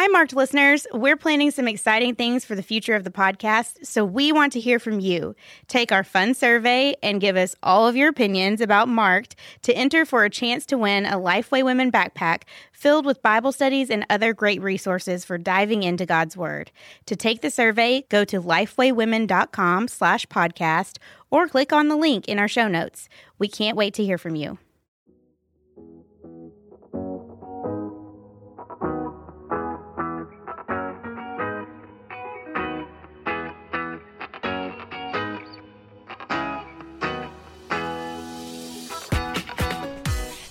Hi, Marked listeners. We're planning some exciting things for the future of the podcast, so we want to hear from you. Take our fun survey and give us all of your opinions about Marked to enter for a chance to win a Lifeway Women backpack filled with Bible studies and other great resources for diving into God's Word. To take the survey, go to lifewaywomen.com slash podcast or click on the link in our show notes. We can't wait to hear from you.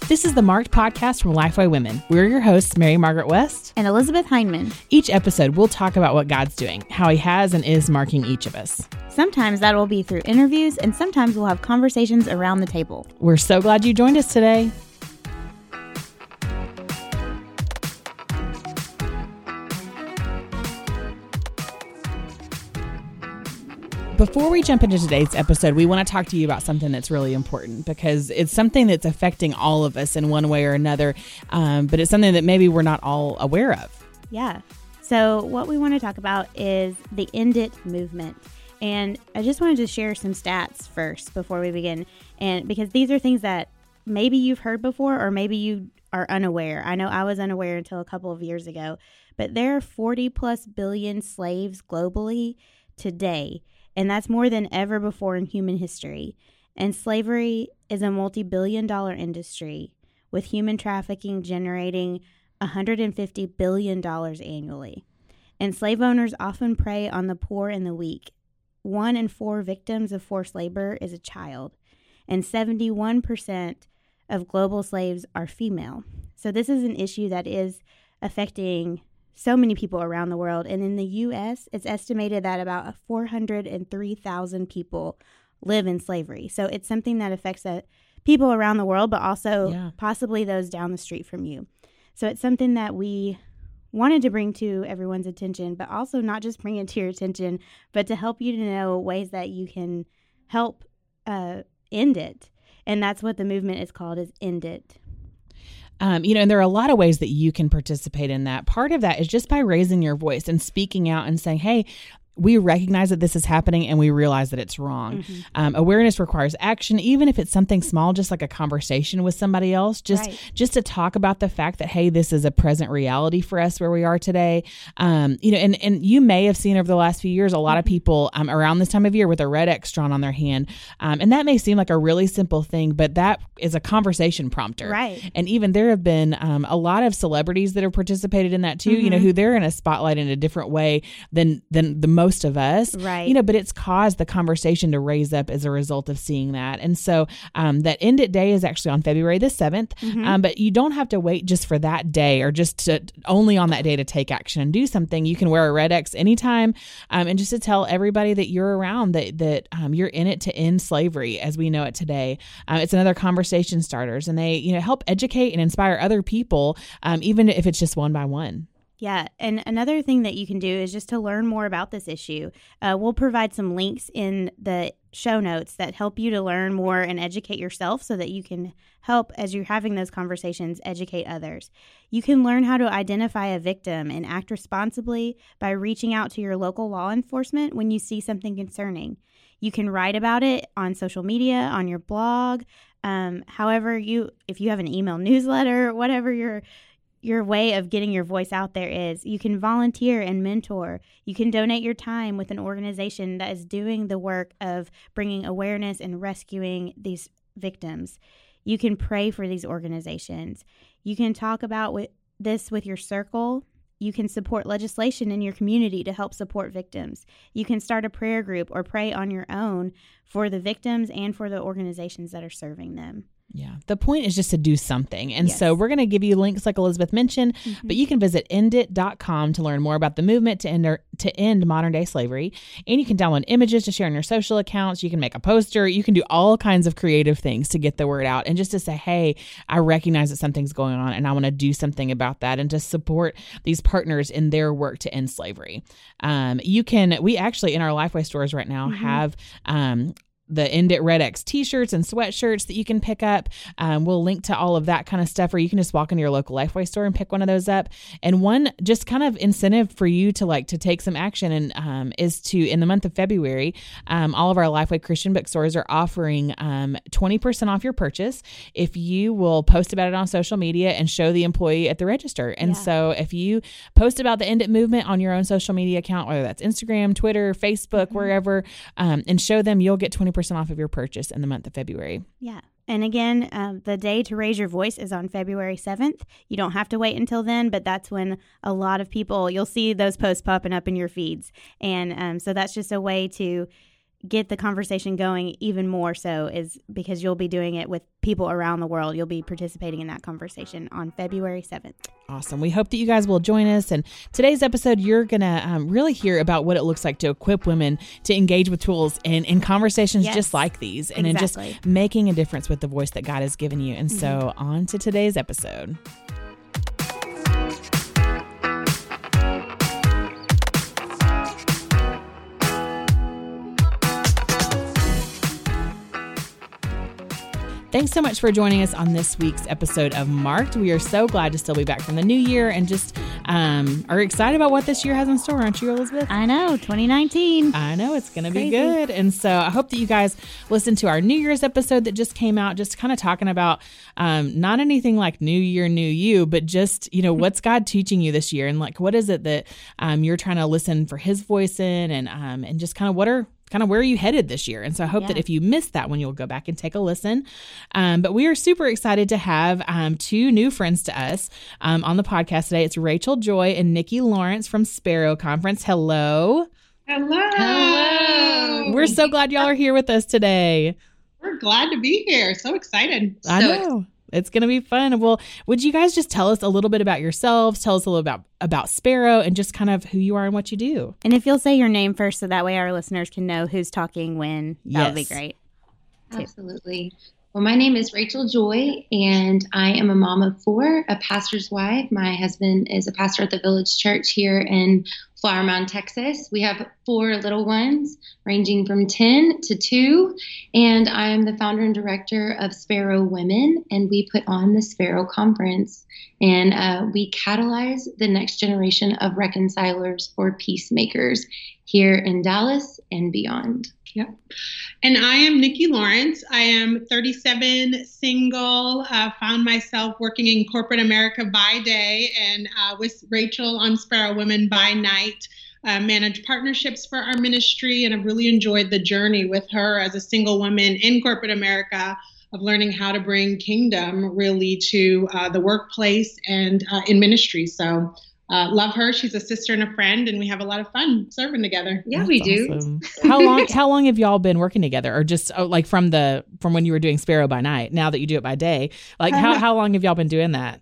This is the Marked Podcast from Lifeway Women. We're your hosts, Mary Margaret West and Elizabeth Hyndman. Each episode, we'll talk about what God's doing, how He has and is marking each of us. Sometimes that will be through interviews, and sometimes we'll have conversations around the table. We're so glad you joined us today. Before we jump into today's episode, we want to talk to you about something that's really important because it's something that's affecting all of us in one way or another, um, but it's something that maybe we're not all aware of. Yeah. So, what we want to talk about is the End It movement. And I just wanted to share some stats first before we begin. And because these are things that maybe you've heard before or maybe you are unaware. I know I was unaware until a couple of years ago, but there are 40 plus billion slaves globally today and that's more than ever before in human history. And slavery is a multi billion dollar industry, with human trafficking generating $150 billion annually. And slave owners often prey on the poor and the weak. One in four victims of forced labor is a child, and 71% of global slaves are female. So, this is an issue that is affecting so many people around the world. And in the US, it's estimated that about 403,000 people live in slavery. So it's something that affects uh, people around the world, but also yeah. possibly those down the street from you. So it's something that we wanted to bring to everyone's attention, but also not just bring it to your attention, but to help you to know ways that you can help uh, end it. And that's what the movement is called is end it. Um, you know, and there are a lot of ways that you can participate in that. Part of that is just by raising your voice and speaking out and saying, hey, we recognize that this is happening and we realize that it's wrong. Mm-hmm. Um, awareness requires action, even if it's something small, just like a conversation with somebody else, just right. just to talk about the fact that hey, this is a present reality for us where we are today. Um, you know, and and you may have seen over the last few years a lot mm-hmm. of people um, around this time of year with a red X drawn on their hand, um, and that may seem like a really simple thing, but that is a conversation prompter, right? And even there have been um, a lot of celebrities that have participated in that too. Mm-hmm. You know, who they're in a spotlight in a different way than than the most most of us. Right. You know, but it's caused the conversation to raise up as a result of seeing that. And so um, that End It Day is actually on February the 7th. Mm-hmm. Um, but you don't have to wait just for that day or just to only on that day to take action and do something. You can wear a red X anytime um, and just to tell everybody that you're around that, that um, you're in it to end slavery as we know it today. Uh, it's another conversation starters and they, you know, help educate and inspire other people, um, even if it's just one by one. Yeah, and another thing that you can do is just to learn more about this issue. Uh, we'll provide some links in the show notes that help you to learn more and educate yourself so that you can help as you're having those conversations educate others. You can learn how to identify a victim and act responsibly by reaching out to your local law enforcement when you see something concerning. You can write about it on social media, on your blog, um, however you if you have an email newsletter, whatever your your way of getting your voice out there is. You can volunteer and mentor. You can donate your time with an organization that is doing the work of bringing awareness and rescuing these victims. You can pray for these organizations. You can talk about with this with your circle. You can support legislation in your community to help support victims. You can start a prayer group or pray on your own for the victims and for the organizations that are serving them. Yeah. The point is just to do something. And yes. so we're going to give you links like Elizabeth mentioned, mm-hmm. but you can visit endit.com to learn more about the movement to end, to end modern day slavery. And you can download images to share on your social accounts. You can make a poster. You can do all kinds of creative things to get the word out and just to say, hey, I recognize that something's going on and I want to do something about that and to support these partners in their work to end slavery. Um, you can, we actually in our Lifeway stores right now mm-hmm. have um, the End It Red X t-shirts and sweatshirts that you can pick up. Um, we'll link to all of that kind of stuff, or you can just walk into your local Lifeway store and pick one of those up. And one just kind of incentive for you to like to take some action and um, is to in the month of February, um, all of our Lifeway Christian bookstores are offering um, twenty percent off your purchase if you will post about it on social media and show the employee at the register. And yeah. so if you post about the End It movement on your own social media account, whether that's Instagram, Twitter, Facebook, mm-hmm. wherever, um, and show them, you'll get twenty percent off of your purchase in the month of February. Yeah. And again, um, the day to raise your voice is on February 7th. You don't have to wait until then, but that's when a lot of people, you'll see those posts popping up in your feeds. And um, so that's just a way to get the conversation going even more so is because you'll be doing it with people around the world. You'll be participating in that conversation on February 7th. Awesome. We hope that you guys will join us. And today's episode, you're going to um, really hear about what it looks like to equip women to engage with tools and in conversations yes, just like these and exactly. in just making a difference with the voice that God has given you. And mm-hmm. so, on to today's episode. Thanks so much for joining us on this week's episode of Marked. We are so glad to still be back from the new year and just um, are excited about what this year has in store, aren't you, Elizabeth? I know, 2019. I know, it's going to be good. And so I hope that you guys listened to our New Year's episode that just came out, just kind of talking about um, not anything like New Year, New You, but just, you know, what's God teaching you this year? And like, what is it that um, you're trying to listen for His voice in? And, um, and just kind of what are kind of where are you headed this year? And so I hope yeah. that if you missed that one, you'll go back and take a listen. Um, but we are super excited to have um, two new friends to us um, on the podcast today. It's Rachel Joy and Nikki Lawrence from Sparrow Conference. Hello. Hello. Hello. We're so glad y'all are here with us today. We're glad to be here. So excited. I know. Excited. It's going to be fun. Well, would you guys just tell us a little bit about yourselves? Tell us a little about about Sparrow and just kind of who you are and what you do. And if you'll say your name first, so that way our listeners can know who's talking when, that yes. would be great. Absolutely. Well, my name is Rachel Joy, and I am a mom of four, a pastor's wife. My husband is a pastor at the Village Church here in Flower Mound, Texas. We have four little ones, ranging from 10 to 2, and I am the founder and director of Sparrow Women, and we put on the Sparrow Conference, and uh, we catalyze the next generation of reconcilers or peacemakers here in Dallas and beyond. Yep. And I am Nikki Lawrence. I am 37, single, uh, found myself working in corporate America by day and uh, with Rachel on Sparrow Women by night. Uh, manage partnerships for our ministry and have really enjoyed the journey with her as a single woman in corporate America of learning how to bring kingdom really to uh, the workplace and uh, in ministry. So uh, love her. She's a sister and a friend, and we have a lot of fun serving together. Yeah, That's we do. Awesome. how long? How long have y'all been working together, or just oh, like from the from when you were doing Sparrow by night? Now that you do it by day, like how how long have y'all been doing that?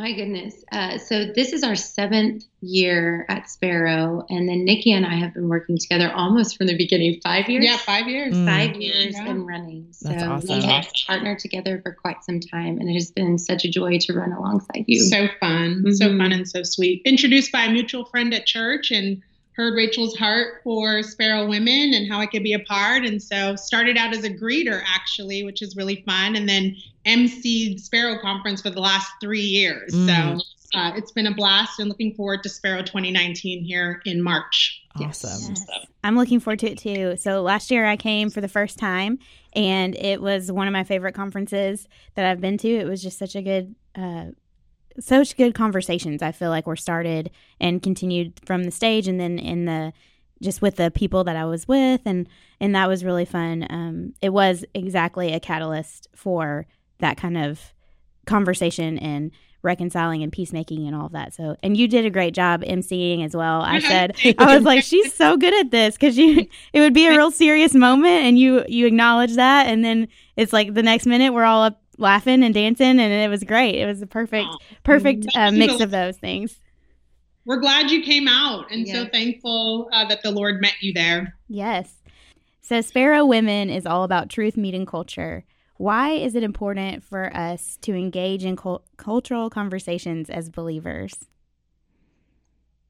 My goodness. Uh, so this is our seventh year at Sparrow, and then Nikki and I have been working together almost from the beginning. Five years. Yeah, five years. Mm. Five years yeah. and running. So awesome. we have partnered together for quite some time, and it has been such a joy to run alongside you. So fun, mm-hmm. so fun, and so sweet. Introduced by a mutual friend at church, and heard Rachel's heart for Sparrow Women and how I could be a part. And so started out as a greeter actually, which is really fun. And then MC Sparrow Conference for the last three years. Mm. So uh, it's been a blast and looking forward to Sparrow 2019 here in March. Awesome. Yes. I'm looking forward to it too. So last year I came for the first time and it was one of my favorite conferences that I've been to. It was just such a good uh, such good conversations I feel like were started and continued from the stage and then in the just with the people that I was with and and that was really fun. Um, it was exactly a catalyst for that kind of conversation and reconciling and peacemaking and all of that. So, and you did a great job emceeing as well. I said, I was like, she's so good at this because you, it would be a real serious moment, and you you acknowledge that, and then it's like the next minute we're all up laughing and dancing, and it was great. It was a perfect, perfect uh, mix of those things. We're glad you came out, and yes. so thankful uh, that the Lord met you there. Yes. So, Sparrow Women is all about truth meeting culture. Why is it important for us to engage in cult- cultural conversations as believers?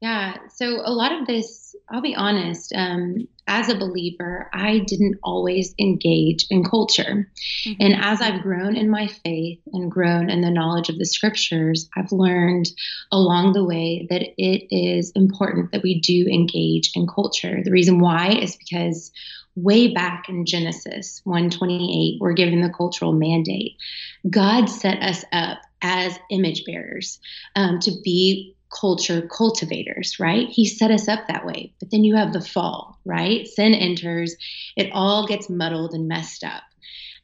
Yeah, so a lot of this, I'll be honest, um, as a believer, I didn't always engage in culture. Mm-hmm. And as I've grown in my faith and grown in the knowledge of the scriptures, I've learned along the way that it is important that we do engage in culture. The reason why is because way back in Genesis 128, we're given the cultural mandate. God set us up as image bearers um, to be culture cultivators, right? He set us up that way. But then you have the fall, right? Sin enters, it all gets muddled and messed up.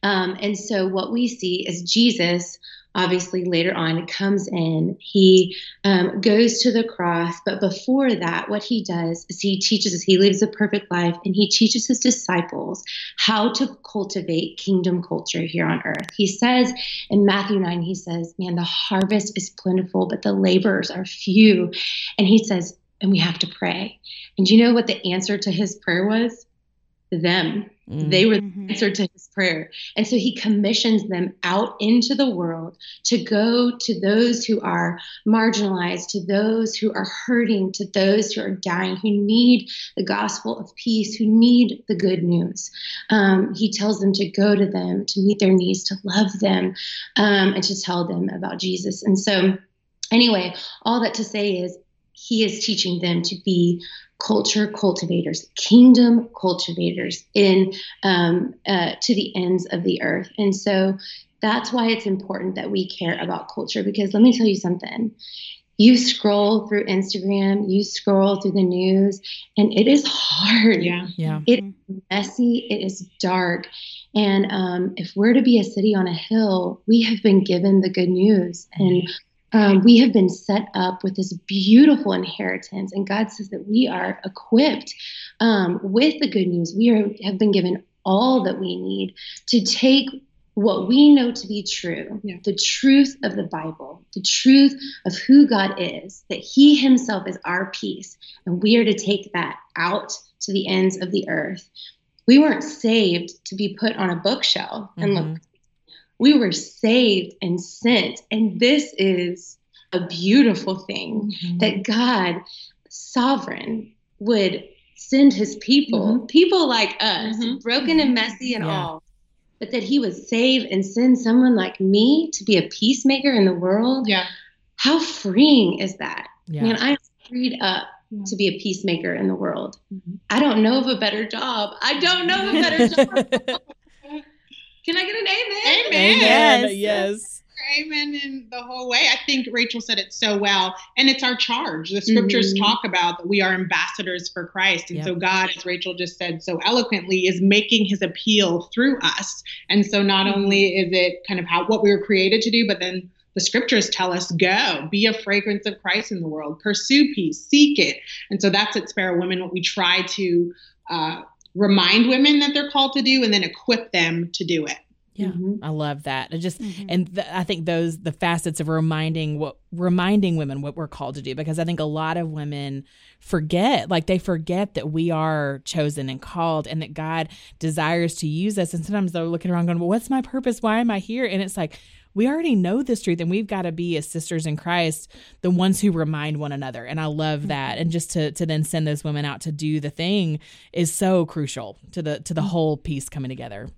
Um, and so what we see is Jesus obviously later on it comes in. He um, goes to the cross but before that what he does is he teaches us he lives a perfect life and he teaches his disciples how to cultivate kingdom culture here on earth. He says in matthew 9 he says man the harvest is plentiful but the laborers are few. And he says and we have to pray. And you know what the answer to his prayer was them Mm-hmm. They were the mm-hmm. answer to his prayer. And so he commissions them out into the world to go to those who are marginalized, to those who are hurting, to those who are dying, who need the gospel of peace, who need the good news. Um, he tells them to go to them, to meet their needs, to love them, um, and to tell them about Jesus. And so, anyway, all that to say is, he is teaching them to be culture cultivators, kingdom cultivators in um, uh, to the ends of the earth. And so that's why it's important that we care about culture. Because let me tell you something. You scroll through Instagram, you scroll through the news, and it is hard. Yeah, yeah. It is messy. It is dark. And um, if we're to be a city on a hill, we have been given the good news, and um, we have been set up with this beautiful inheritance, and God says that we are equipped um, with the good news. We are, have been given all that we need to take what we know to be true, yeah. the truth of the Bible, the truth of who God is, that He Himself is our peace, and we are to take that out to the ends of the earth. We weren't saved to be put on a bookshelf and mm-hmm. look we were saved and sent. And this is a beautiful thing mm-hmm. that God, sovereign, would send his people, mm-hmm. people like us, mm-hmm. broken and messy and yeah. all, but that he would save and send someone like me to be a peacemaker in the world. Yeah. How freeing is that? Yeah. Man, I'm freed up to be a peacemaker in the world. Mm-hmm. I don't know of a better job. I don't know of a better job. Can I get an amen? Amen. Yes. yes. Amen in the whole way. I think Rachel said it so well. And it's our charge. The scriptures mm-hmm. talk about that we are ambassadors for Christ. And yep. so God, as Rachel just said so eloquently, is making his appeal through us. And so not mm-hmm. only is it kind of how what we were created to do, but then the scriptures tell us go be a fragrance of christ in the world pursue peace seek it and so that's at sparrow women what we try to uh, remind women that they're called to do and then equip them to do it. Yeah, mm-hmm. I love that. I just mm-hmm. and th- I think those the facets of reminding what reminding women what we're called to do because I think a lot of women forget like they forget that we are chosen and called and that God desires to use us and sometimes they're looking around going, "Well, what's my purpose? Why am I here?" And it's like we already know this truth and we've got to be as sisters in Christ the ones who remind one another and I love mm-hmm. that and just to to then send those women out to do the thing is so crucial to the to the whole piece coming together.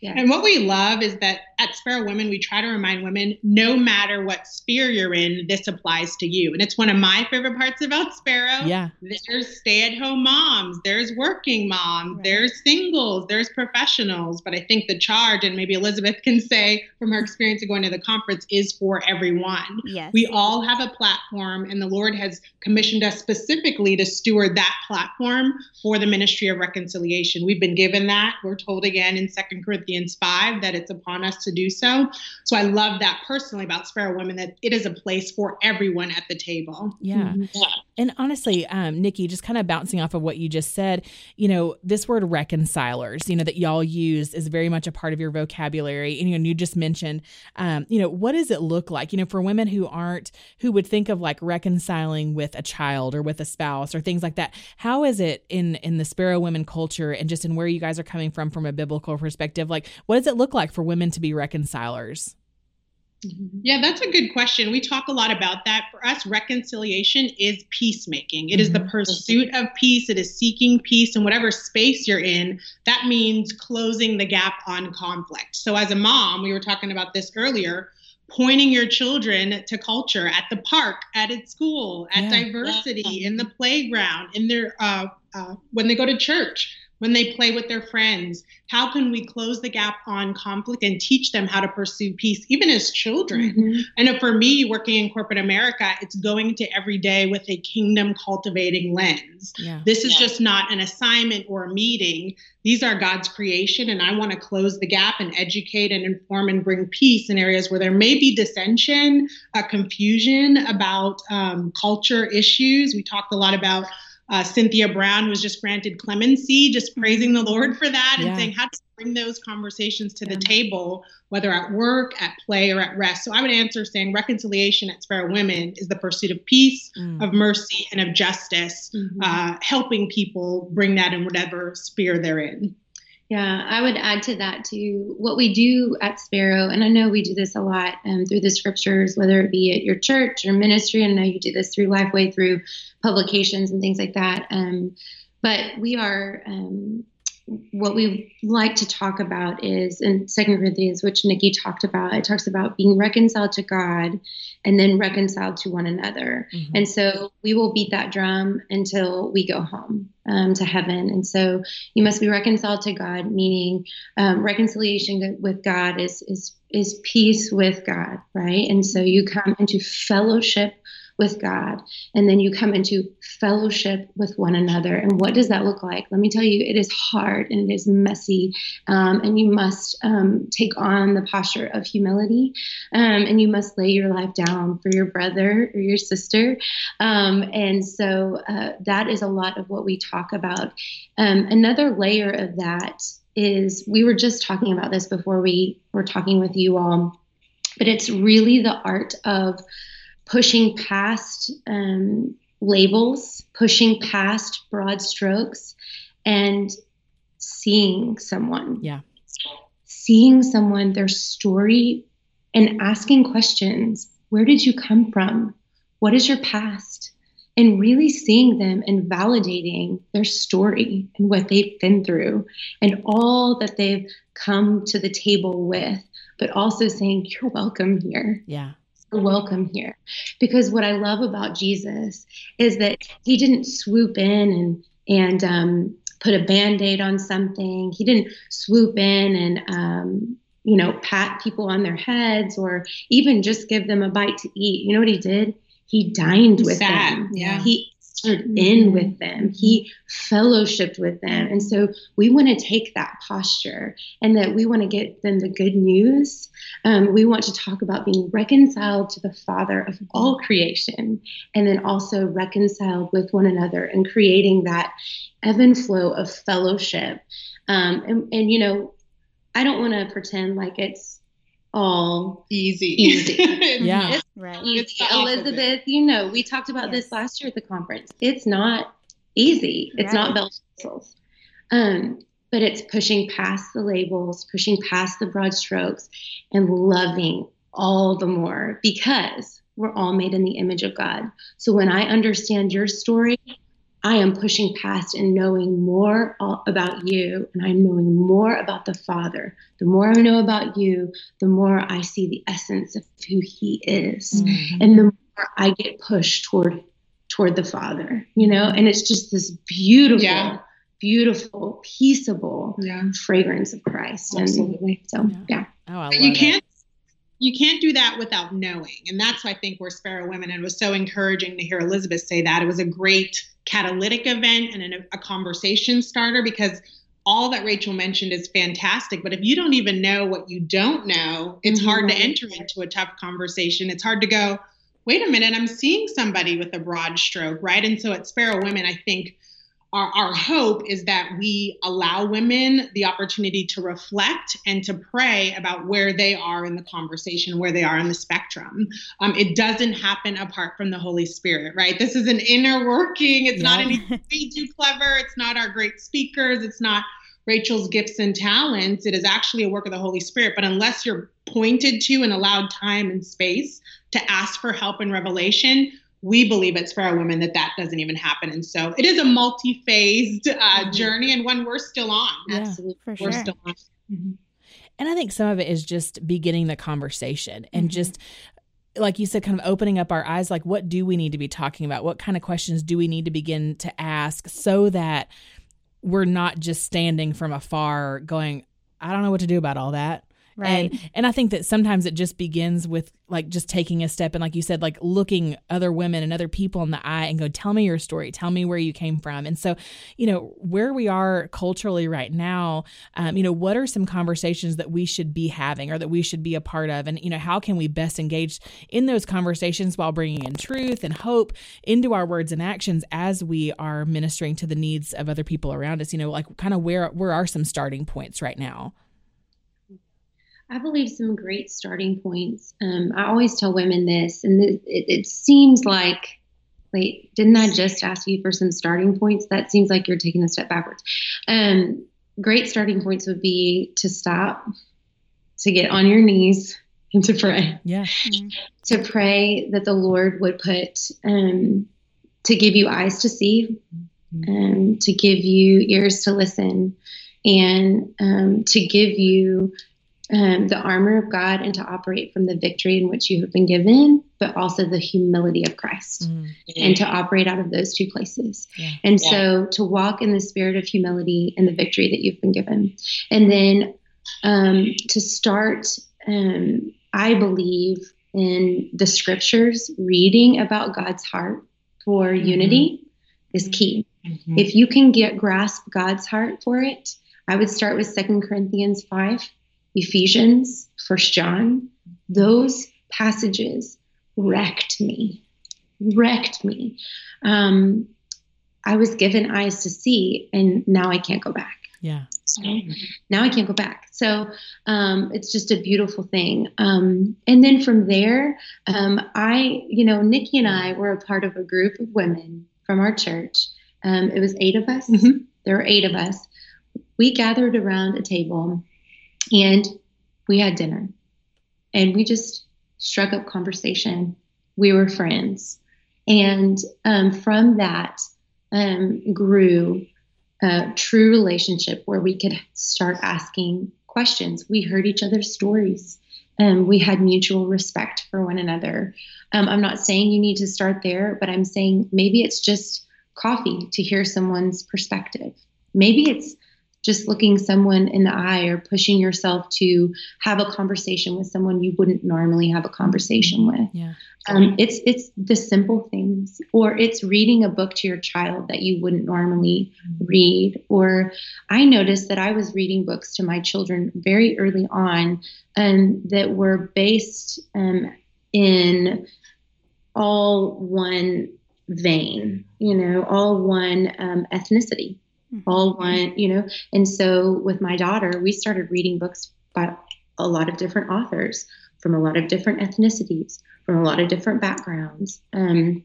Yeah. And what we love is that at Sparrow Women, we try to remind women no matter what sphere you're in, this applies to you. And it's one of my favorite parts about Sparrow. Yeah. There's stay at home moms, there's working moms, right. there's singles, there's professionals. But I think the charge, and maybe Elizabeth can say from her experience of going to the conference, is for everyone. Yes. We all have a platform, and the Lord has commissioned us specifically to steward that platform for the ministry of reconciliation. We've been given that. We're told again in Second Corinthians Corinthians 5 that it's upon us to do so. So I love that personally about Sparrow Women that it is a place for everyone at the table. Yeah. Mm-hmm. yeah. And honestly, um, Nikki, just kind of bouncing off of what you just said, you know, this word reconcilers, you know, that y'all use is very much a part of your vocabulary. And, you know, you just mentioned, um, you know, what does it look like, you know, for women who aren't, who would think of like reconciling with a child or with a spouse or things like that? How is it in, in the Sparrow Women culture and just in where you guys are coming from, from a biblical perspective? Like, what does it look like for women to be reconcilers? Mm-hmm. Yeah, that's a good question. We talk a lot about that. For us, reconciliation is peacemaking. It mm-hmm. is the mm-hmm. pursuit of peace, it is seeking peace in whatever space you're in. That means closing the gap on conflict. So, as a mom, we were talking about this earlier pointing your children to culture at the park, at its school, at yeah, diversity, yeah. in the playground, in their uh, uh, when they go to church when they play with their friends? How can we close the gap on conflict and teach them how to pursue peace, even as children? Mm-hmm. And for me, working in corporate America, it's going to every day with a kingdom cultivating lens. Yeah. This is yeah. just not an assignment or a meeting. These are God's creation, and I want to close the gap and educate and inform and bring peace in areas where there may be dissension, uh, confusion about um, culture issues. We talked a lot about uh, Cyntoia Brown was just granted clemency, just praising the Lord for that yeah. and saying how to bring those conversations to yeah. the table, whether at work, at play, or at rest. So I would answer saying reconciliation at Sparrow Women is the pursuit of peace, mm. of mercy, and of justice, mm-hmm. uh, helping people bring that in whatever sphere they're in. Yeah, I would add to that too. What we do at Sparrow, and I know we do this a lot um, through the scriptures, whether it be at your church or ministry, and I know you do this through Lifeway, through publications and things like that. Um, but we are um, what we like to talk about is in Second Corinthians, which Nikki talked about. It talks about being reconciled to God and then reconciled to one another. Mm-hmm. And so we will beat that drum until we go home um, to heaven. And so you must be reconciled to God, meaning um, reconciliation with God is is is peace with God, right? And so you come into fellowship with God. And then you come into fellowship with one another. And what does that look like? Let me tell you, it is hard and it is messy. Um, and you must um, take on the posture of humility. Um, and you must lay your life down for your brother or your sister. Um, and so uh, that is a lot of what we talk about. Um, another layer of that is we were just talking about this before we were talking with you all, but it's really the art of pushing past um, labels, pushing past broad strokes, and seeing someone. Yeah. Seeing someone, their story, and asking questions. Where did you come from? What is your past? And really seeing them and validating their story and what they've been through and all that they've come to the table with, but also saying, You're welcome here. Yeah welcome here. Because what I love about Jesus is that he didn't swoop in and and um, put a band-aid on something. He didn't swoop in and um, you know pat people on their heads or even just give them a bite to eat. You know what he did? He dined with them. Yeah. He mm-hmm. in with them. He fellowshipped with them. And so we want to take that posture and that we want to get them the good news. Um, we want to talk about being reconciled to the Father of all creation and then also reconciled with one another and creating that ebb and flow of fellowship. Um, and, and, you know, I don't want to pretend like it's all easy. Easy. yeah. It's right. Easy. It's Elizabeth, you know, we talked about yes. this last year at the conference. It's not easy. It's right. not bells whistles. Um, but it's pushing past the labels, pushing past the broad strokes, and loving all the more because we're all made in the image of God. So when I understand your story, I am pushing past and knowing more about you, and I'm knowing more about the Father. The more I know about you, the more I see the essence of who He is, mm-hmm. and the more I get pushed toward toward the Father. You know, and it's just this beautiful, yeah. beautiful, peaceable yeah. fragrance of Christ. Absolutely. And so, yeah. yeah. Oh, I you can't you can't do that without knowing. And that's why I think we're Sparrow Women. And it was so encouraging to hear Elizabeth say that. It was a great catalytic event and a, a conversation starter because all that Rachel mentioned is fantastic. But if you don't even know what you don't know, it's mm-hmm. hard to enter into a tough conversation. It's hard to go, wait a minute, I'm seeing somebody with a broad stroke, right? And so at Sparrow Women, I think our, our hope is that we allow women the opportunity to reflect and to pray about where they are in the conversation, where they are in the spectrum. Um, it doesn't happen apart from the Holy Spirit, right? This is an inner working. It's yeah. not anything we do clever. It's not our great speakers. It's not Rachel's gifts and talents, it is actually a work of the Holy Spirit. But unless you're pointed to and allowed time and space to ask for help and revelation, we believe at Sparrow Women that that doesn't even happen. And so it is a multi phased uh, mm-hmm. journey and one we're still on. Yeah, Absolutely. For we're sure. still on. Mm-hmm. And I think some of it is just beginning the conversation and mm-hmm. just like you said, kind of opening up our eyes like, what do we need to be talking about? What kind of questions do we need to begin to ask so that we're not just standing from afar going, I don't know what to do about all that. Right. And and I think that sometimes it just begins with like just taking a step and like you said like looking other women and other people in the eye and go tell me your story, tell me where you came from. And so, you know, where we are culturally right now, um, you know, what are some conversations that we should be having or that we should be a part of and you know, how can we best engage in those conversations while bringing in truth and hope into our words and actions as we are ministering to the needs of other people around us, you know, like kind of where where are some starting points right now? I believe some great starting points. Um, I always tell women this, and it, it, seems like, wait, didn't I just ask you for some starting points? That seems like you're taking a step backwards. Um, great starting points would be to stop, to get on your knees, and to pray. Yeah. Mm-hmm. To pray that the Lord would put, um, to give you eyes to see, um, to give you ears to listen, and um, to give you um, the armor of God and to operate from the victory in which you have been given, but also the humility of Christ mm-hmm. and to operate out of those two places. Yeah. And yeah. so to walk in the spirit of humility and the victory that you've been given. And then um, to start, um, I believe, in the scriptures, reading about God's heart for mm-hmm. unity is key. Mm-hmm. If you can get grasp God's heart for it, I would start with Second Corinthians 5 Ephesians, First John, those passages wrecked me, wrecked me. Um, I was given eyes to see, and now I can't go back. Yeah. So now I can't go back. So um, it's just a beautiful thing. Um, and then from there, um, I, you know, Nikki and I were a part of a group of women from our church. Um, it was eight of us. Mm-hmm. There were eight of us. We gathered around a table and we had dinner and we just struck up conversation. We were friends. And um, from that um, grew a true relationship where we could start asking questions. We heard each other's stories and we had mutual respect for one another. Um, I'm not saying you need to start there, but I'm saying maybe it's just coffee to hear someone's perspective. Maybe it's just looking someone in the eye or pushing yourself to have a conversation with someone you wouldn't normally have a conversation with. Yeah. Um, it's it's the simple things, or it's reading a book to your child that you wouldn't normally read. Or I noticed that I was reading books to my children very early on, um, that were based um, in all one vein, you know, all one um, ethnicity mm-hmm. All want, you know. And so with my daughter, we started reading books by a lot of different authors from a lot of different ethnicities, from a lot of different backgrounds. Um,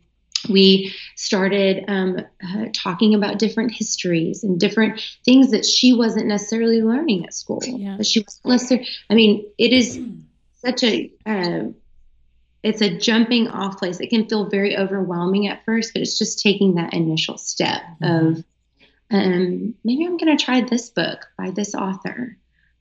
we started um, uh, talking about different histories and different things that she wasn't necessarily learning at school. Yeah. She wasn't necessarily. I mean, it is such a. Uh, it's a jumping off place. It can feel very overwhelming at first, but it's just taking that initial step mm-hmm. of um, maybe I'm going to try this book by this author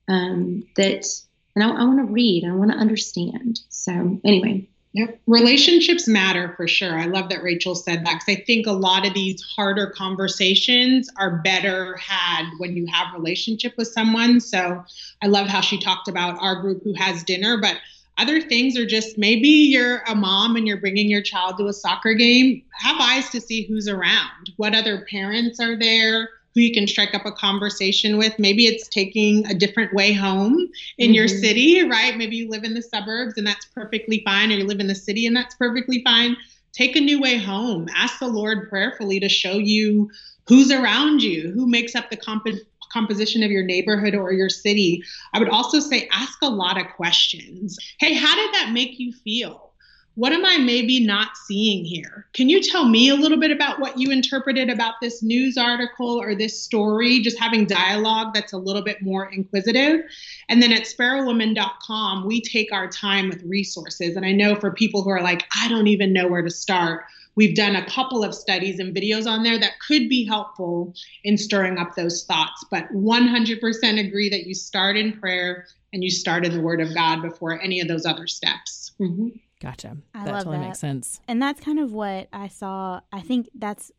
um, that, and I, I want to read, I want to understand. So, anyway. Yep. Relationships matter for sure. I love that Rachel said that because I think a lot of these harder conversations are better had when you have relationship with someone. So I love how she talked about our group who has dinner, but other things are just maybe you're a mom and you're bringing your child to a soccer game. Have eyes to see who's around, what other parents are there, who you can strike up a conversation with. Maybe it's taking a different way home in mm-hmm. your city, right? Maybe you live in the suburbs and that's perfectly fine, or you live in the city and that's perfectly fine. Take a new way home. Ask the Lord prayerfully to show you who's around you, who makes up the comp- composition of your neighborhood or your city. I would also say ask a lot of questions. Hey, how did that make you feel? what am I maybe not seeing here? Can you tell me a little bit about what you interpreted about this news article or this story? Just having dialogue that's a little bit more inquisitive. And then at sparrowwoman.com, we take our time with resources. And I know for people who are like, I don't even know where to start, we've done a couple of studies and videos on there that could be helpful in stirring up those thoughts. But 100% agree that you start in prayer and you start in the Word of God before any of those other steps. Mm-hmm. Gotcha. I that love totally that. makes sense. And that's kind of what I saw. I think that's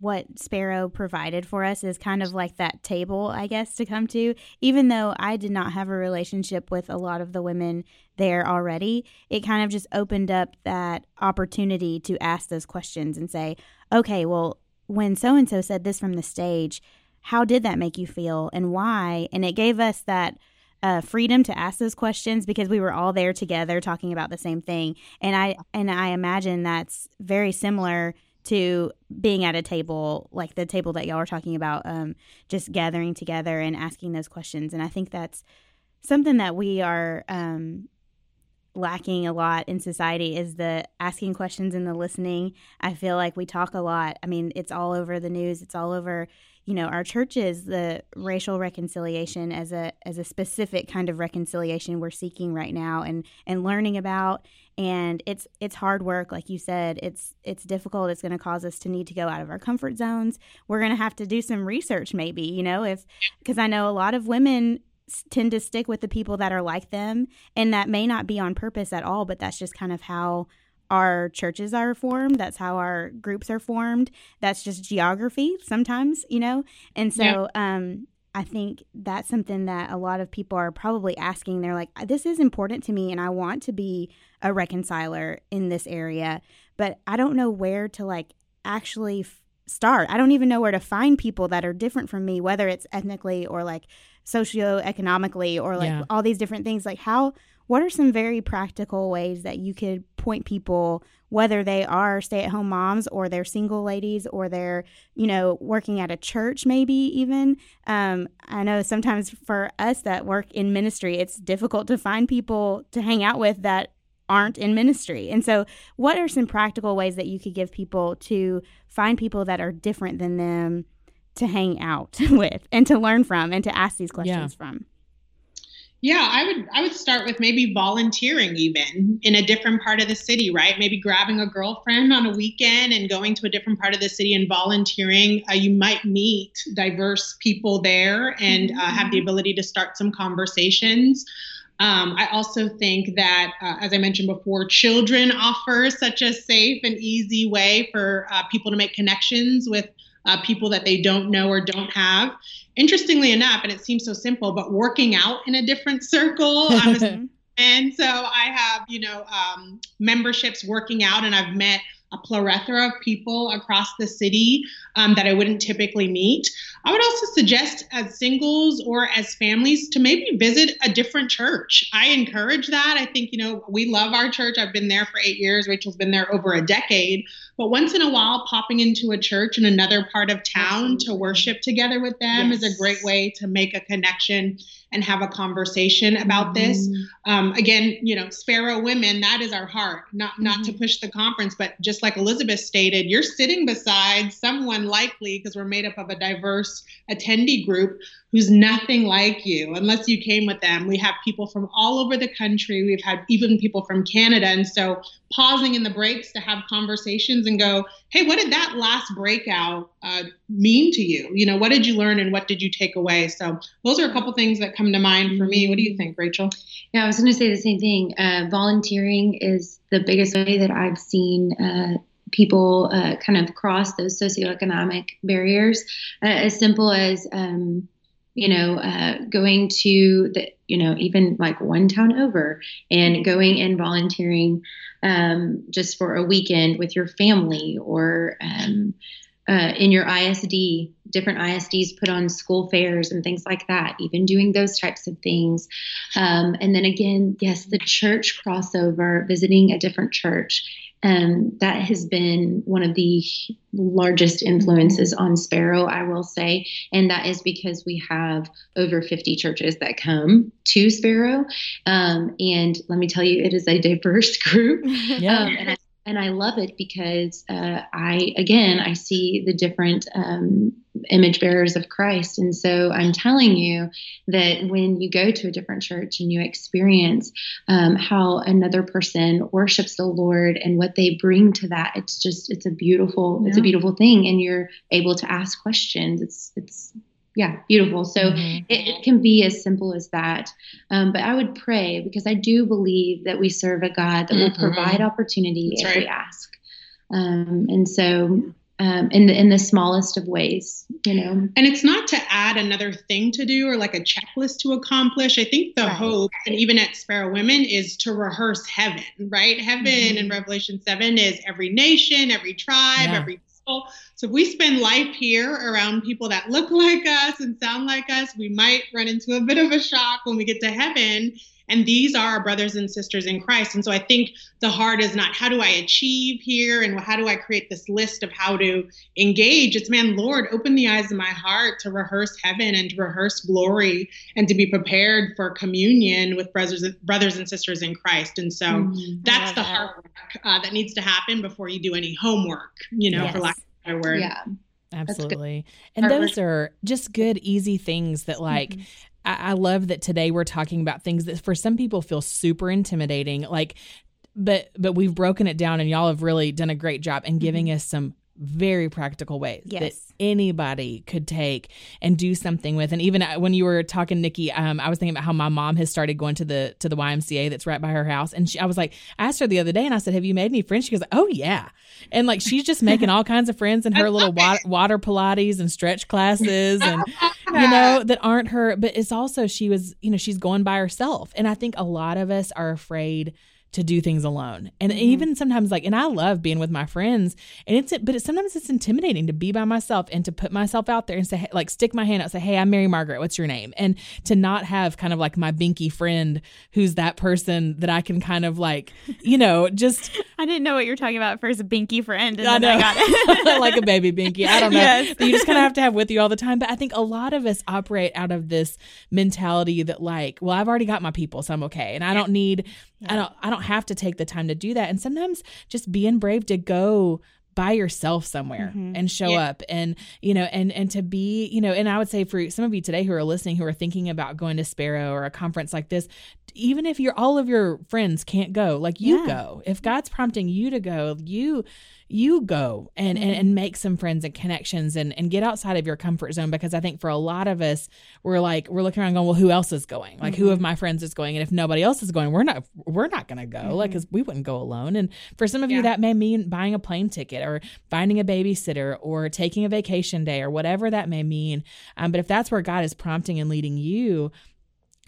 what Sparrow provided for us is kind of like that table, I guess, to come to. Even though I did not have a relationship with a lot of the women there already, it kind of just opened up that opportunity to ask those questions and say, okay, well, when so and so said this from the stage, how did that make you feel and why? And it gave us that uh, freedom to ask those questions because we were all there together talking about the same thing. And I and I imagine that's very similar to being at a table like the table that y'all are talking about, um, just gathering together and asking those questions. And I think that's something that we are um, lacking a lot in society is the asking questions and the listening. I feel like we talk a lot. I mean, it's all over the news. It's all over you know our churches the racial reconciliation as a as a specific kind of reconciliation we're seeking right now and and learning about. And it's it's hard work like you said. It's it's difficult. It's going to cause us to need to go out of our comfort zones. We're going to have to do some research maybe you know if because i know a lot of women tend to stick with the people that are like them and that may not be on purpose at all but that's just kind of how our churches are formed. That's how our groups are formed. That's just geography sometimes, you know? And so yeah. um, I think that's something that a lot of people are probably asking. They're like, this is important to me and I want to be a reconciler in this area, but I don't know where to like actually f- start. I don't even know where to find people that are different from me, whether it's ethnically or like socioeconomically or like yeah. all these different things. Like, how what are some very practical ways that you could point people whether they are stay-at-home moms or they're single ladies or they're you know working at a church maybe even? Um, i know sometimes for us that work in ministry it's difficult to find people to hang out with that aren't in ministry. And so what are some practical ways that you could give people to find people that are different than them to hang out with and to learn from and to ask these questions yeah. from yeah, I would I would start with maybe volunteering even in a different part of the city, right? Maybe grabbing a girlfriend on a weekend and going to a different part of the city and volunteering. Uh, you might meet diverse people there and uh, have the mm-hmm. ability to start some conversations. Um, I also think that, uh, as I mentioned before, children offer such a safe and easy way for uh, people to make connections with uh, people that they don't know or don't have interestingly enough, and it seems so simple, but working out in a different circle. and so I have, you know, um, memberships working out, and I've met a plethora of people across the city um, that I wouldn't typically meet. I would also suggest as singles or as families to maybe visit a different church. I encourage that. I think, you know, we love our church. I've been there for eight years. Rachel's been there over a decade. But once in a while, popping into a church in another part of town to worship together with them yes. is a great way to make a connection and have a conversation about mm-hmm. this. Um, again, you know, Sparrow Women, that is our heart. Not not mm-hmm. to push the conference, but just like Elizabeth stated, you're sitting beside someone likely because we're made up of a diverse attendee group who's nothing like you unless you came with them. We have people from all over the country. We've had even people from Canada. And so pausing in the breaks to have conversations and go, hey, what did that last breakout uh, mean to you? You know, what did you learn and what did you take away? So those are a couple things that come to mind for me. What do you think, Rachel? Yeah, I was going to say the same thing. Uh, volunteering is the biggest way that I've seen. Uh, people uh, kind of cross those socioeconomic barriers, uh, as simple as um, you know, uh, going to the, you know, even like one town over and going and volunteering um, just for a weekend with your family or um, uh, in your ISD different ISDs put on school fairs and things like that, even doing those types of things. Um, and then again, yes, the church crossover, visiting a different church. Um, that has been one of the largest influences on Sparrow, I will say. And that is because we have over 50 churches that come to Sparrow. Um, and let me tell you, it is a diverse group. Yeah. Um, and I and I love it because uh, I again I see the different um, image bearers of Christ, and so I'm telling you that when you go to a different church and you experience um, how another person worships the Lord and what they bring to that, it's just it's a beautiful yeah. it's a beautiful thing, and you're able to ask questions. It's it's yeah, beautiful. So mm-hmm. it, it, can be as simple as that. Um, but I would pray because I do believe that we serve a God that mm-hmm. will provide opportunity That's if right. we ask. Um, and so, um, in the in the smallest of ways, you know. And it's not to add another thing to do or like a checklist to accomplish. I think the right. hope, and even at Sparrow Women, is to rehearse heaven. Right, heaven mm-hmm. in Revelation seven is every nation, every tribe, yeah. every people. So if we spend life here around people that look like us and sound like us, we might run into a bit of a shock when we get to heaven. And these are our brothers and sisters in Christ. And so I think the heart is not how do I achieve here and how do I create this list of how to engage? It's man, Lord, open the eyes of my heart to rehearse heaven and to rehearse glory and to be prepared for communion with brothers brothers and sisters in Christ. And so mm-hmm. that's the that. hard work uh, that needs to happen before you do any homework, you know, yes. for lack of a word. Yeah. Absolutely. And those are just good, easy things that, like, mm-hmm. I, I love that today we're talking about things that for some people feel super intimidating. Like, but but we've broken it down and y'all have really done a great job in giving mm-hmm. us some very practical ways yes. that anybody could take and do something with. And even uh, when you were talking, Nikki, um, I was thinking about how my mom has started going to the to the YMCA that's right by her house. And she, I was like, I asked her the other day, and I said, "Have you made any friends?" She goes, "Oh yeah," and like she's just making all kinds of friends in her little water, water Pilates and stretch classes, and you know that aren't her. But it's also she was, you know, she's going by herself, and I think a lot of us are afraid to do things alone. And mm-hmm. even sometimes like and I love being with my friends and it's but it's sometimes it's intimidating to be by myself and to put myself out there and say like stick my hand out say hey I'm Mary Margaret what's your name and to not have kind of like my binky friend who's that person that I can kind of like you know just I didn't know what you're talking about first binky friend and I know. I got it like a baby binky I don't know yes. you just kind of have to have with you all the time but I think a lot of us operate out of this mentality that like well I've already got my people so I'm okay and I don't need I don't I don't have to take the time to do that. And sometimes just being brave to go by yourself somewhere mm-hmm. and show yeah. up and you know and and to be you know and i would say for some of you today who are listening who are thinking about going to sparrow or a conference like this even if you're all of your friends can't go like you yeah. go if god's prompting you to go you you go and, and, and make some friends and connections and, and get outside of your comfort zone because I think for a lot of us, we're like, we're looking around going, well, who else is going? Like, mm-hmm. who of my friends is going? And if nobody else is going, we're not, we're not going to go. Mm-hmm. Like, cause we wouldn't go alone. And for some of yeah. you, that may mean buying a plane ticket or finding a babysitter or taking a vacation day or whatever that may mean. Um, but if that's where God is prompting and leading you,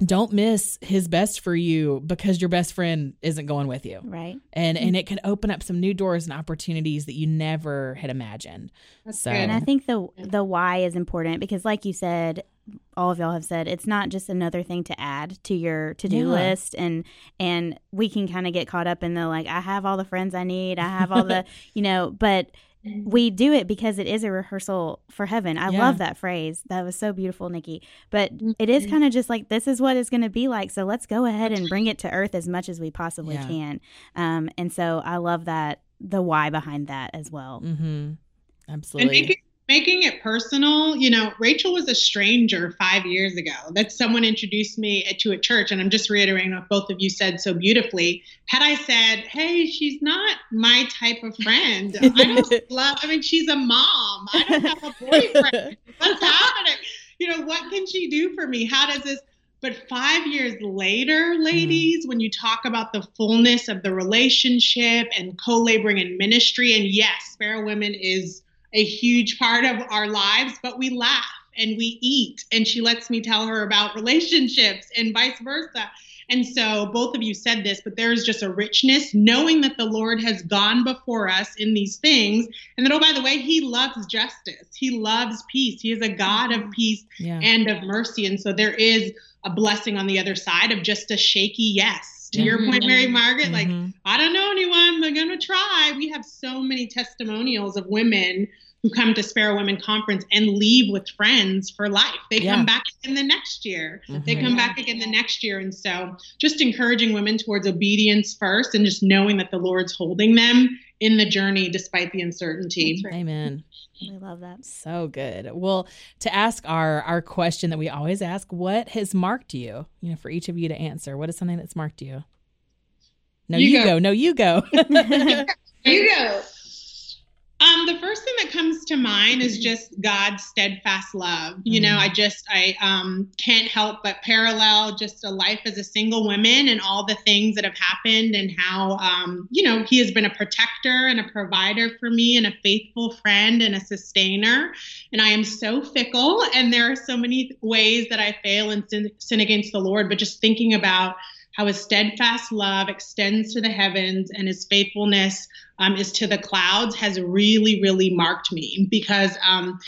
don't miss his best for you because your best friend isn't going with you. Right. And and mm-hmm. it can open up some new doors and opportunities that you never had imagined. That's so good. and i think the the why is important because like you said all of y'all have said it's not just another thing to add to your to-do yeah. list and and we can kind of get caught up in the like i have all the friends i need i have all the you know but we do it because it is a rehearsal for heaven. I yeah. love that phrase. That was so beautiful, Nikki. But it is mm-hmm. kind of just like this is what it's going to be like. So let's go ahead and bring it to earth as much as we possibly yeah. can. Um, and so I love that the why behind that as well. Mm-hmm. Absolutely making it personal, you know, Rachel was a stranger five years ago. That someone introduced me to a church, and I'm just reiterating what both of you said so beautifully. Had I said, "Hey, she's not my type of friend. I don't love. I mean, she's a mom. I don't have a boyfriend. What's happening? You know, what can she do for me? How does this?" But five years later, ladies, mm. when you talk about the fullness of the relationship and co laboring in ministry, and yes, Sparrow Women is a huge part of our lives, but we laugh and we eat. And she lets me tell her about relationships and vice versa. And so both of you said this, but there is just a richness knowing that the Lord has gone before us in these things. And that, oh, by the way, He loves justice, He loves peace. He is a God of peace yeah. and of mercy. And so there is a blessing on the other side of just a shaky yes. To mm-hmm. your point, Mary Margaret, mm-hmm. like, I don't know anyone, but I'm going to try. We have so many testimonials of women who come to Sparrow Women Conference and leave with friends for life. They yeah. come back in the next year. Mm-hmm. They come back again the next year. And so just encouraging women towards obedience first and just knowing that the Lord's holding them in the journey despite the uncertainty. Right. Amen. We love that. So good. Well, to ask our our question that we always ask, what has marked you? You know, for each of you to answer, what is something that's marked you? No, you, you go. go. No, you go. you go. Um, the first thing that comes to mind is just God's steadfast love. You know, I just I um, can't help but parallel just a life as a single woman and all the things that have happened and how um, you know He has been a protector and a provider for me and a faithful friend and a sustainer. And I am so fickle, and there are so many ways that I fail and sin, sin against the Lord. But just thinking about how his steadfast love extends to the heavens and his faithfulness um, is to the clouds has really, really marked me because um,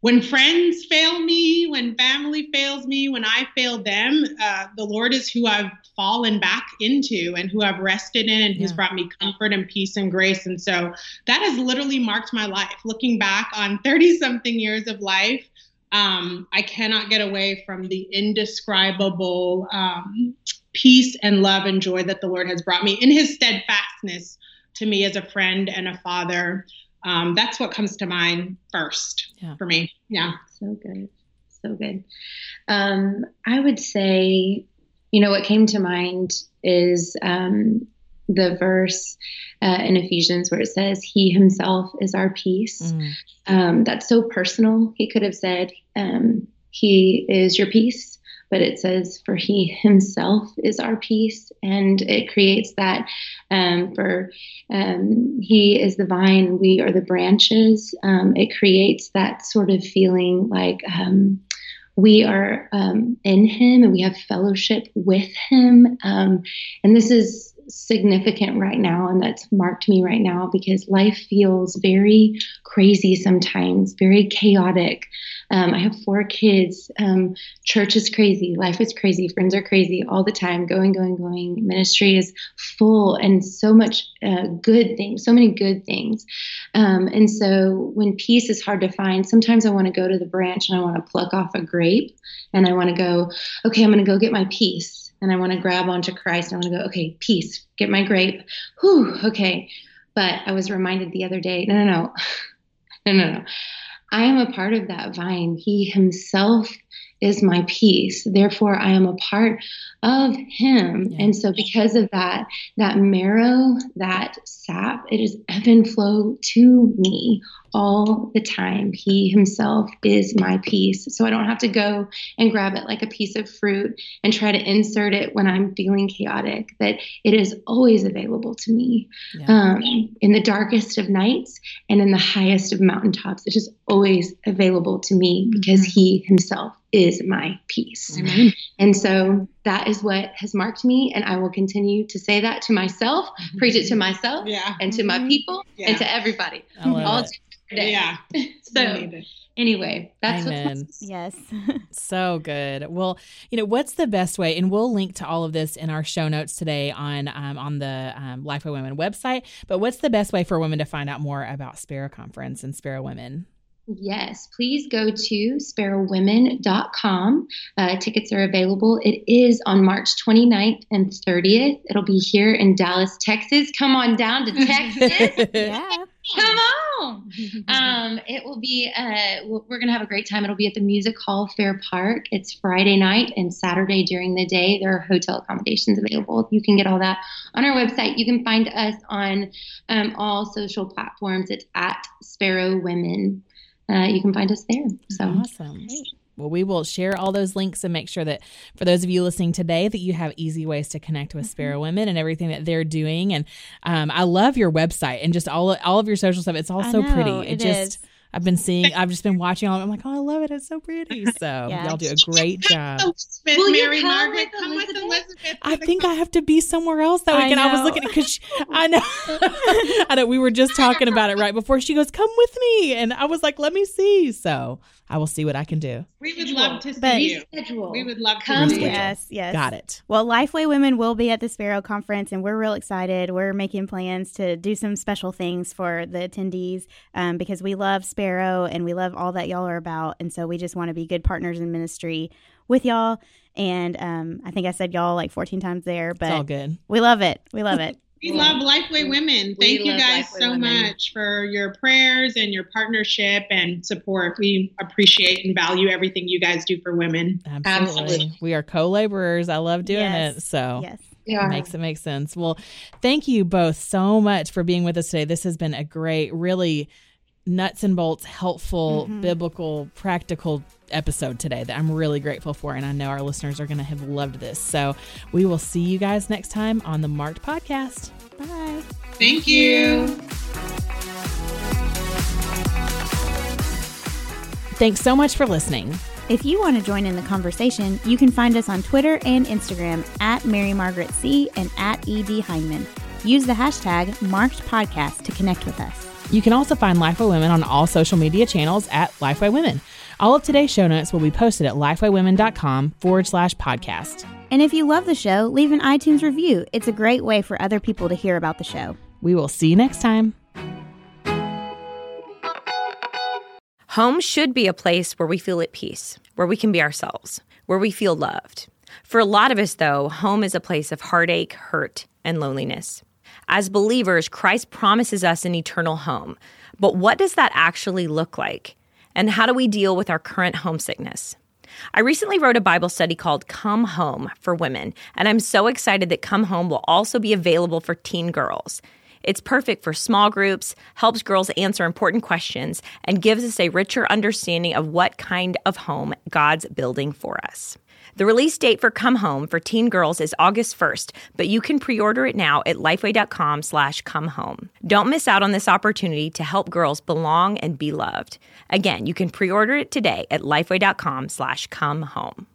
when friends fail me, when family fails me, when I fail them, uh, the Lord is who I've fallen back into and who I've rested in and yeah. who's brought me comfort and peace and grace. And so that has literally marked my life. Looking back on 30 something years of life, um, I cannot get away from the indescribable um, peace and love and joy that the Lord has brought me in his steadfastness to me as a friend and a father. Um, that's what comes to mind first yeah. for me. Yeah. So good. So good. Um, I would say, you know, what came to mind is um, the verse uh, in Ephesians where it says, He Himself is our peace. Mm. Um, that's so personal. He could have said, um, He is your peace but it says, For he himself is our peace. And it creates that um, for um, he is the vine, we are the branches. Um, it creates that sort of feeling like, um, we are um, in him and we have fellowship with him. Um, and this is significant right now and that's marked me right now because life feels very crazy sometimes, very chaotic. Um, I have four kids. Um, church is crazy. Life is crazy. Friends are crazy all the time. Going, going, going. Ministry is full and so much uh, good things, so many good things. Um, and so when peace is hard to find, sometimes I want to go to the branch and I want to pluck off a grape and I want to go, okay, I'm going to go get my peace and I want to grab onto Christ. I want to go, okay, peace, get my grape. Whew, okay. But I was reminded the other day, no, no, no, no, no, no. I am a part of that vine. He himself is my peace. Therefore, I am a part of him. Yeah. And so, because of that, that marrow, that sap, it is ebb and flow to me all the time. He himself is my peace. So I don't have to go and grab it like a piece of fruit and try to insert it when I'm feeling chaotic, that it is always available to me yeah. um, in the darkest of nights and in the highest of mountaintops. It is always available to me because mm-hmm. he himself is my peace. Mm-hmm. And so that is what has marked me. And I will continue to say that to myself, mm-hmm. preach it to myself yeah. and to my mm-hmm. people yeah. and to everybody. All it. Yeah. so anyway, that's Amen. yes. so good. Well, you know, what's the best way? And we'll link to all of this in our show notes today on um, on the um, Lifeway Women website. But what's the best way for women to find out more about Sparrow Conference and Sparrow Women? Yes, please go to sparrowwomen.com. Uh, tickets are available. It is on March 29th and 30th. It'll be here in Dallas, Texas. Come on down to Texas. yeah. Come on. Um, it will be, uh, we're going to have a great time. It'll be at the Music Hall Fair Park. It's Friday night and Saturday during the day. There are hotel accommodations available. You can get all that on our website. You can find us on um, all social platforms. It's at Sparrow Women uh, you can find us there. So awesome. Well, we will share all those links and make sure that for those of you listening today, that you have easy ways to connect with Sparrow mm-hmm. Women and everything that they're doing. And um, I love your website and just all all of your social stuff. It's all so pretty. It, it just. is. I've been seeing. I've just been watching all. I'm like, oh, I love it. It's so pretty. So Yeah. y'all do a great job. Elizabeth, Will you Mary come Margaret, with come with Elizabeth? Elizabeth. I think I have to be somewhere else that I weekend. I, was know. looking because I know, I know. We were just talking about it right before she goes, "Come with me," and I was like, "Let me see." So I will see what I can do. We would love to see But- you. Schedule. We would love to Come see you. Yes, yes. Got it. Well, Lifeway Women will be at the Sparrow Conference, and we're real excited. We're making plans to do some special things for the attendees um, because we love Sparrow and we love all that y'all are about. And so we just want to be good partners in ministry with y'all. And um, I think I said y'all like 14 times there, but It's all good. we love it. We love it. We Yeah. love Lifeway Women. We Thank you guys Lifeway so Women. much for your prayers and your partnership and support. We appreciate and value everything you guys do for women. Absolutely. Absolutely. We are co-laborers. I love doing Yes. it. So Yes. Yeah. Makes it make sense. Well, thank you both so much for being with us today. This has been a great, really nuts and bolts, helpful, Mhm. biblical, practical episode today that I'm really grateful for. And I know our listeners are going to have loved this. So we will see you guys next time on the Marked Podcast. Bye. Thank you. Thanks so much for listening. If you want to join in the conversation, you can find us on Twitter and Instagram at Mary Margaret C and at ED Hyndman. Use the hashtag Marked Podcast to connect with us. You can also find Lifeway Women on all social media channels at Lifeway Women. All of today's show notes will be posted at lifewaywomen.com forward slash podcast. And if you love the show, leave an iTunes review. It's a great way for other people to hear about the show. We will see you next time. Home should be a place where we feel at peace, where we can be ourselves, where we feel loved. For a lot of us, though, home is a place of heartache, hurt, and loneliness. As believers, Christ promises us an eternal home. But what does that actually look like? And how do we deal with our current homesickness? I recently wrote a Bible study called Come Home for Women, and I'm so excited that Come Home will also be available for teen girls. It's perfect for small groups, helps girls answer important questions, and gives us a richer understanding of what kind of home God's building for us. The release date for Come Home for teen girls is August 1st, but you can pre-order it now at lifeway.com slash come home. Don't miss out on this opportunity to help girls belong and be loved. Again, you can pre-order it today at lifeway.com slash come home.